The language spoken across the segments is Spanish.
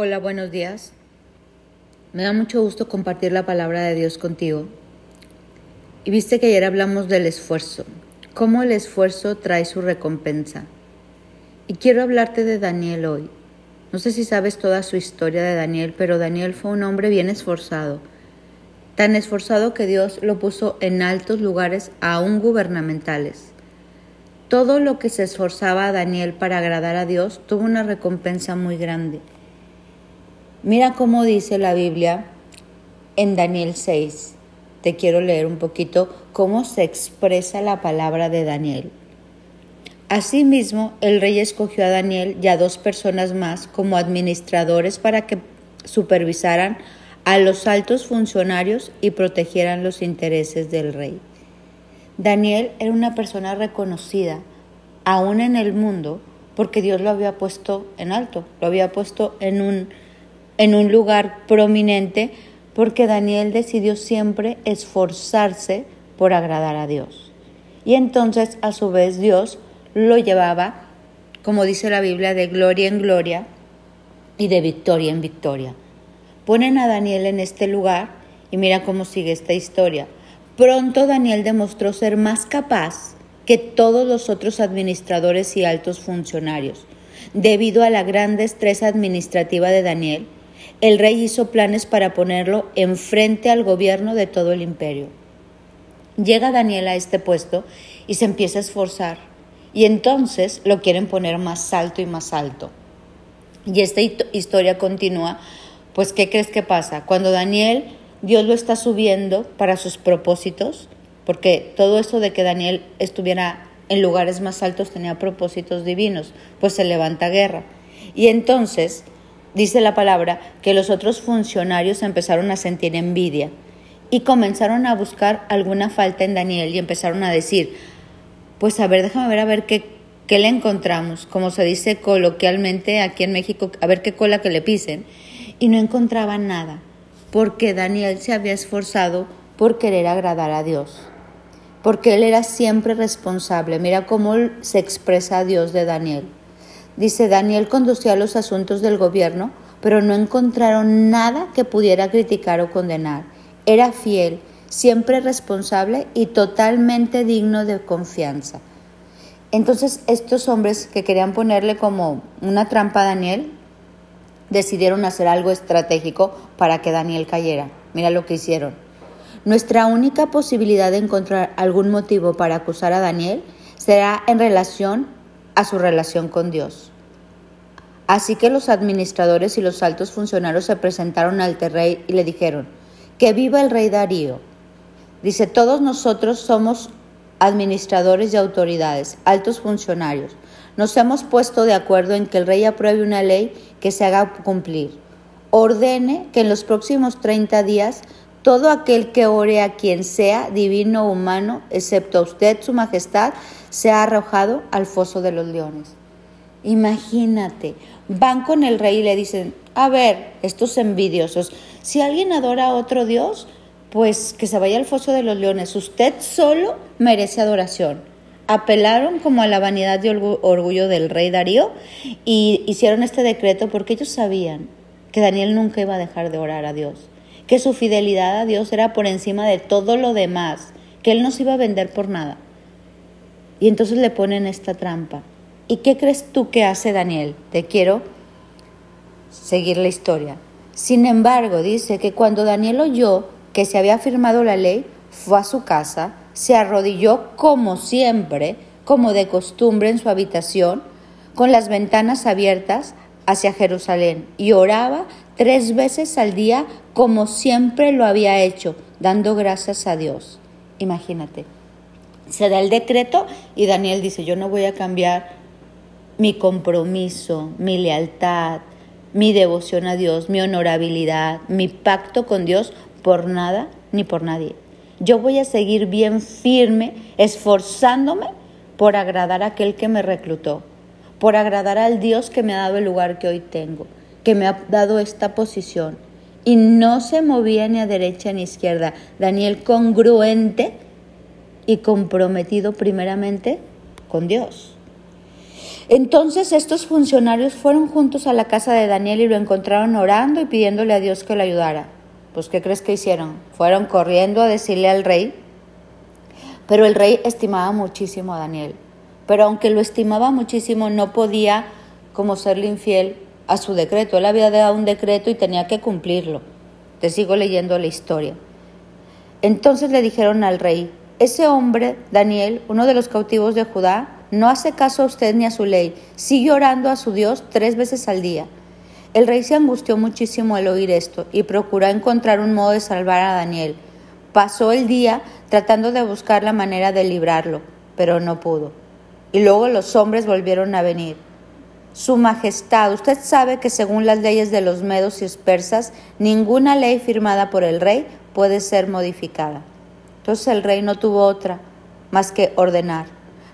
Hola, buenos días. Me da mucho gusto compartir la palabra de Dios contigo. Y viste que ayer hablamos del esfuerzo, cómo el esfuerzo trae su recompensa. Y quiero hablarte de Daniel hoy. No sé si sabes toda su historia de Daniel, pero Daniel fue un hombre bien esforzado, tan esforzado que Dios lo puso en altos lugares, aún gubernamentales. Todo lo que se esforzaba Daniel para agradar a Dios tuvo una recompensa muy grande. Mira cómo dice la Biblia en Daniel 6. Te quiero leer un poquito cómo se expresa la palabra de Daniel. Asimismo, el rey escogió a Daniel y a dos personas más como administradores para que supervisaran a los altos funcionarios y protegieran los intereses del rey. Daniel era una persona reconocida, aún en el mundo, porque Dios lo había puesto en alto, lo había puesto en un en un lugar prominente porque Daniel decidió siempre esforzarse por agradar a Dios. Y entonces a su vez Dios lo llevaba, como dice la Biblia, de gloria en gloria y de victoria en victoria. Ponen a Daniel en este lugar y mira cómo sigue esta historia. Pronto Daniel demostró ser más capaz que todos los otros administradores y altos funcionarios. Debido a la gran destreza administrativa de Daniel, el rey hizo planes para ponerlo enfrente al gobierno de todo el imperio. Llega Daniel a este puesto y se empieza a esforzar. Y entonces lo quieren poner más alto y más alto. Y esta historia continúa, pues ¿qué crees que pasa? Cuando Daniel, Dios lo está subiendo para sus propósitos, porque todo esto de que Daniel estuviera en lugares más altos tenía propósitos divinos, pues se levanta guerra. Y entonces dice la palabra que los otros funcionarios empezaron a sentir envidia y comenzaron a buscar alguna falta en Daniel y empezaron a decir, pues a ver, déjame ver a ver qué, qué le encontramos, como se dice coloquialmente aquí en México, a ver qué cola que le pisen. Y no encontraban nada, porque Daniel se había esforzado por querer agradar a Dios, porque él era siempre responsable. Mira cómo se expresa Dios de Daniel. Dice, Daniel conducía los asuntos del gobierno, pero no encontraron nada que pudiera criticar o condenar. Era fiel, siempre responsable y totalmente digno de confianza. Entonces estos hombres que querían ponerle como una trampa a Daniel, decidieron hacer algo estratégico para que Daniel cayera. Mira lo que hicieron. Nuestra única posibilidad de encontrar algún motivo para acusar a Daniel será en relación a su relación con Dios. Así que los administradores y los altos funcionarios se presentaron al rey y le dijeron, que viva el rey Darío. Dice, todos nosotros somos administradores y autoridades, altos funcionarios. Nos hemos puesto de acuerdo en que el rey apruebe una ley que se haga cumplir. Ordene que en los próximos 30 días todo aquel que ore a quien sea, divino o humano, excepto a usted, su majestad, sea arrojado al foso de los leones. Imagínate, van con el rey y le dicen, a ver, estos envidiosos, si alguien adora a otro Dios, pues que se vaya al foso de los leones, usted solo merece adoración. Apelaron como a la vanidad y orgullo del rey Darío y hicieron este decreto porque ellos sabían que Daniel nunca iba a dejar de orar a Dios, que su fidelidad a Dios era por encima de todo lo demás, que él no se iba a vender por nada. Y entonces le ponen esta trampa. ¿Y qué crees tú que hace Daniel? Te quiero seguir la historia. Sin embargo, dice que cuando Daniel oyó que se había firmado la ley, fue a su casa, se arrodilló como siempre, como de costumbre en su habitación, con las ventanas abiertas hacia Jerusalén, y oraba tres veces al día como siempre lo había hecho, dando gracias a Dios. Imagínate. Se da el decreto y Daniel dice, yo no voy a cambiar mi compromiso, mi lealtad, mi devoción a Dios, mi honorabilidad, mi pacto con Dios por nada ni por nadie. Yo voy a seguir bien firme, esforzándome por agradar a aquel que me reclutó, por agradar al Dios que me ha dado el lugar que hoy tengo, que me ha dado esta posición. Y no se movía ni a derecha ni a izquierda. Daniel congruente y comprometido primeramente con Dios. Entonces estos funcionarios fueron juntos a la casa de Daniel y lo encontraron orando y pidiéndole a Dios que lo ayudara. Pues ¿qué crees que hicieron? Fueron corriendo a decirle al rey. Pero el rey estimaba muchísimo a Daniel. Pero aunque lo estimaba muchísimo, no podía como serle infiel a su decreto. Él había dado un decreto y tenía que cumplirlo. Te sigo leyendo la historia. Entonces le dijeron al rey, ese hombre, Daniel, uno de los cautivos de Judá, no hace caso a usted ni a su ley, sigue orando a su Dios tres veces al día. El rey se angustió muchísimo al oír esto y procuró encontrar un modo de salvar a Daniel. Pasó el día tratando de buscar la manera de librarlo, pero no pudo. Y luego los hombres volvieron a venir. Su Majestad, usted sabe que según las leyes de los medos y persas, ninguna ley firmada por el rey puede ser modificada. Entonces el rey no tuvo otra más que ordenar.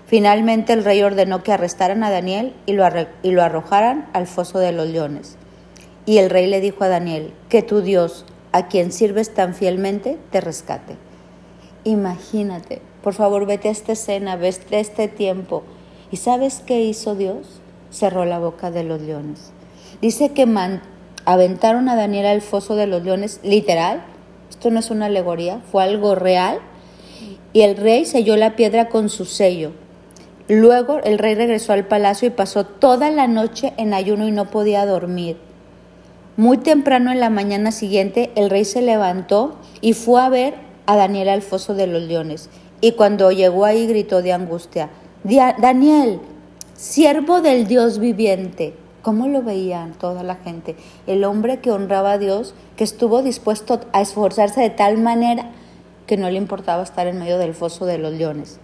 Finalmente el rey ordenó que arrestaran a Daniel y lo, y lo arrojaran al foso de los leones. Y el rey le dijo a Daniel, que tu Dios, a quien sirves tan fielmente, te rescate. Imagínate, por favor, vete a esta escena, vete a este tiempo. ¿Y sabes qué hizo Dios? Cerró la boca de los leones. Dice que aventaron a Daniel al foso de los leones, literal, esto no es una alegoría, fue algo real. Y el rey selló la piedra con su sello. Luego el rey regresó al palacio y pasó toda la noche en ayuno y no podía dormir. Muy temprano en la mañana siguiente el rey se levantó y fue a ver a Daniel al foso de los leones. Y cuando llegó ahí gritó de angustia, Daniel, siervo del Dios viviente, ¿Cómo lo veían toda la gente? El hombre que honraba a Dios, que estuvo dispuesto a esforzarse de tal manera que no le importaba estar en medio del foso de los leones.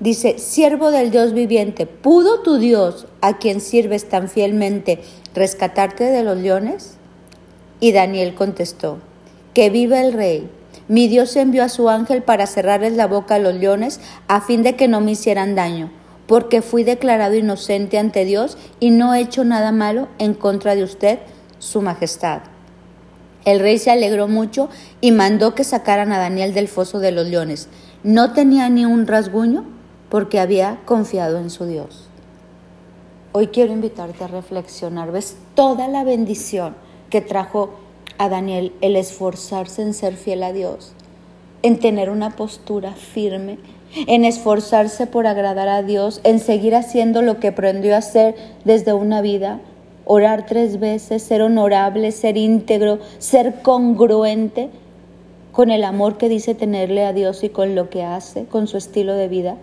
Dice, siervo del Dios viviente, ¿pudo tu Dios, a quien sirves tan fielmente, rescatarte de los leones? Y Daniel contestó, que viva el rey. Mi Dios envió a su ángel para cerrarles la boca a los leones a fin de que no me hicieran daño porque fui declarado inocente ante Dios y no he hecho nada malo en contra de usted, su majestad. El rey se alegró mucho y mandó que sacaran a Daniel del foso de los leones. No tenía ni un rasguño porque había confiado en su Dios. Hoy quiero invitarte a reflexionar. ¿Ves toda la bendición que trajo a Daniel el esforzarse en ser fiel a Dios? En tener una postura firme, en esforzarse por agradar a Dios, en seguir haciendo lo que aprendió a hacer desde una vida, orar tres veces, ser honorable, ser íntegro, ser congruente con el amor que dice tenerle a Dios y con lo que hace, con su estilo de vida.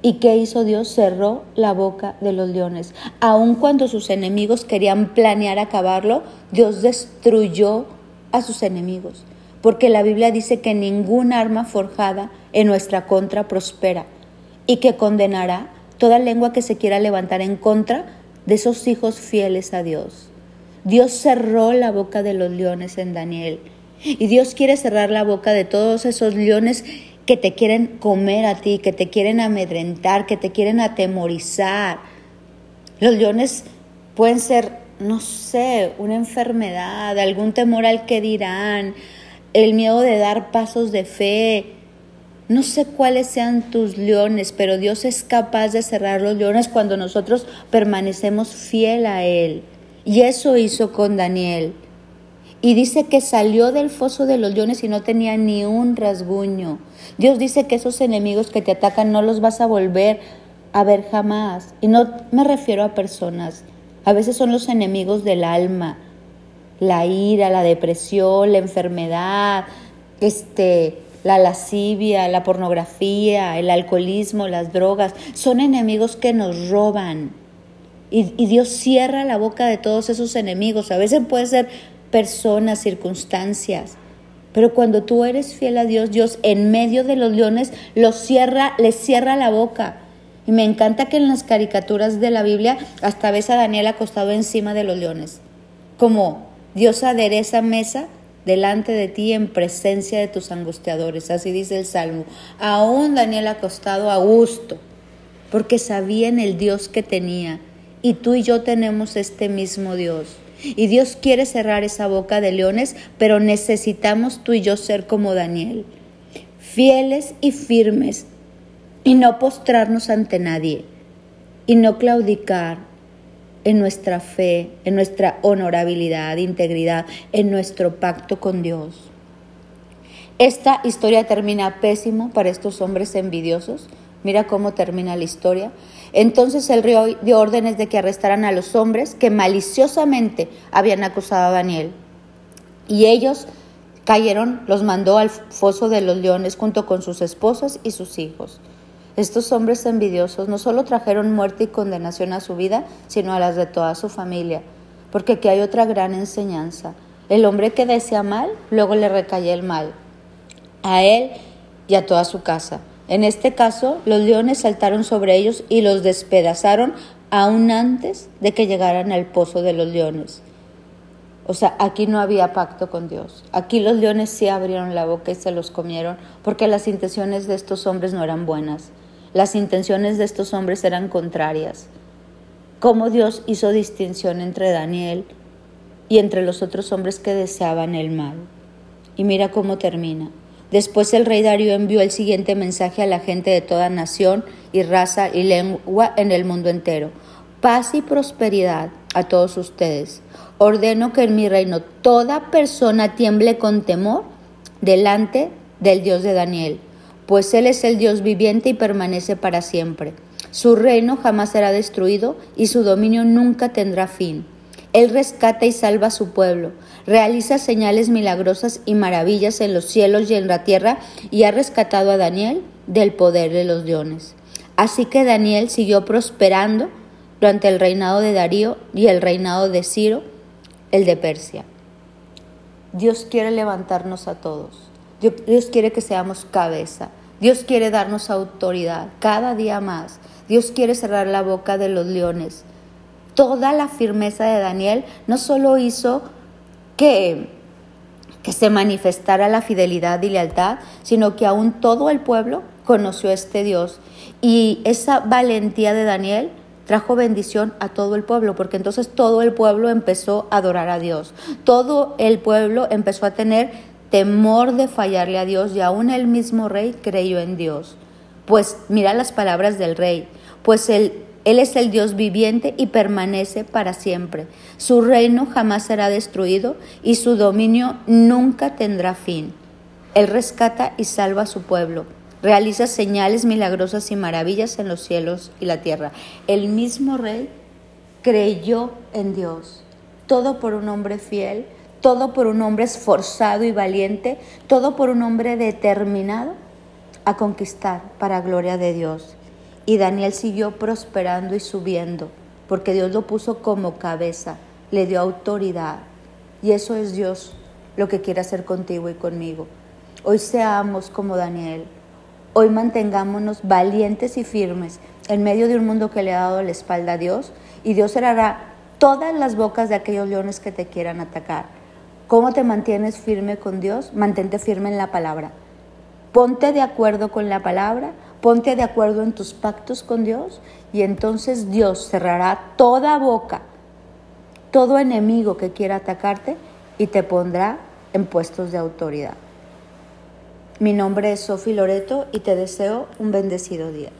¿Y qué hizo Dios? Cerró la boca de los leones. Aun cuando sus enemigos querían planear acabarlo, Dios destruyó a sus enemigos porque la Biblia dice que ningún arma forjada en nuestra contra prospera y que condenará toda lengua que se quiera levantar en contra de esos hijos fieles a Dios. Dios cerró la boca de los leones en Daniel y Dios quiere cerrar la boca de todos esos leones que te quieren comer a ti, que te quieren amedrentar, que te quieren atemorizar. Los leones pueden ser, no sé, una enfermedad, algún temor al que dirán, el miedo de dar pasos de fe. No sé cuáles sean tus leones, pero Dios es capaz de cerrar los leones cuando nosotros permanecemos fiel a Él. Y eso hizo con Daniel. Y dice que salió del foso de los leones y no tenía ni un rasguño. Dios dice que esos enemigos que te atacan no los vas a volver a ver jamás. Y no me refiero a personas. A veces son los enemigos del alma la ira, la depresión, la enfermedad, este, la lascivia, la pornografía, el alcoholismo, las drogas, son enemigos que nos roban. Y, y, Dios cierra la boca de todos esos enemigos. A veces puede ser personas, circunstancias. Pero cuando tú eres fiel a Dios, Dios en medio de los leones los cierra, les cierra la boca. Y me encanta que en las caricaturas de la Biblia hasta ves a Daniel acostado encima de los leones. Como Dios adereza mesa delante de ti en presencia de tus angustiadores. Así dice el Salmo. Aún Daniel acostado a gusto, porque sabía en el Dios que tenía. Y tú y yo tenemos este mismo Dios. Y Dios quiere cerrar esa boca de leones, pero necesitamos tú y yo ser como Daniel, fieles y firmes, y no postrarnos ante nadie. y no claudicar en nuestra fe, en nuestra honorabilidad, integridad, en nuestro pacto con Dios. Esta historia termina pésimo para estos hombres envidiosos. Mira cómo termina la historia. Entonces el rey dio órdenes de que arrestaran a los hombres que maliciosamente habían acusado a Daniel. Y ellos cayeron, los mandó al foso de los leones junto con sus esposas y sus hijos. Estos hombres envidiosos no solo trajeron muerte y condenación a su vida, sino a las de toda su familia, porque aquí hay otra gran enseñanza. El hombre que desea mal, luego le recae el mal, a él y a toda su casa. En este caso, los leones saltaron sobre ellos y los despedazaron aún antes de que llegaran al pozo de los leones. O sea, aquí no había pacto con Dios. Aquí los leones sí abrieron la boca y se los comieron porque las intenciones de estos hombres no eran buenas. Las intenciones de estos hombres eran contrarias. Cómo Dios hizo distinción entre Daniel y entre los otros hombres que deseaban el mal. Y mira cómo termina. Después el rey Darío envió el siguiente mensaje a la gente de toda nación y raza y lengua en el mundo entero. Paz y prosperidad a todos ustedes. Ordeno que en mi reino toda persona tiemble con temor delante del Dios de Daniel, pues Él es el Dios viviente y permanece para siempre. Su reino jamás será destruido y su dominio nunca tendrá fin. Él rescata y salva a su pueblo, realiza señales milagrosas y maravillas en los cielos y en la tierra y ha rescatado a Daniel del poder de los leones. Así que Daniel siguió prosperando durante el reinado de Darío y el reinado de Ciro, el de Persia. Dios quiere levantarnos a todos. Dios quiere que seamos cabeza. Dios quiere darnos autoridad cada día más. Dios quiere cerrar la boca de los leones toda la firmeza de Daniel no solo hizo que, que se manifestara la fidelidad y lealtad, sino que aún todo el pueblo conoció a este Dios. Y esa valentía de Daniel trajo bendición a todo el pueblo, porque entonces todo el pueblo empezó a adorar a Dios. Todo el pueblo empezó a tener temor de fallarle a Dios y aún el mismo rey creyó en Dios. Pues mira las palabras del rey, pues el él es el Dios viviente y permanece para siempre. Su reino jamás será destruido y su dominio nunca tendrá fin. Él rescata y salva a su pueblo. Realiza señales milagrosas y maravillas en los cielos y la tierra. El mismo rey creyó en Dios. Todo por un hombre fiel, todo por un hombre esforzado y valiente, todo por un hombre determinado a conquistar para gloria de Dios. Y Daniel siguió prosperando y subiendo, porque Dios lo puso como cabeza, le dio autoridad. Y eso es Dios lo que quiere hacer contigo y conmigo. Hoy seamos como Daniel. Hoy mantengámonos valientes y firmes en medio de un mundo que le ha dado la espalda a Dios y Dios cerrará todas las bocas de aquellos leones que te quieran atacar. ¿Cómo te mantienes firme con Dios? Mantente firme en la palabra. Ponte de acuerdo con la palabra, Ponte de acuerdo en tus pactos con Dios y entonces Dios cerrará toda boca, todo enemigo que quiera atacarte y te pondrá en puestos de autoridad. Mi nombre es Sofi Loreto y te deseo un bendecido día.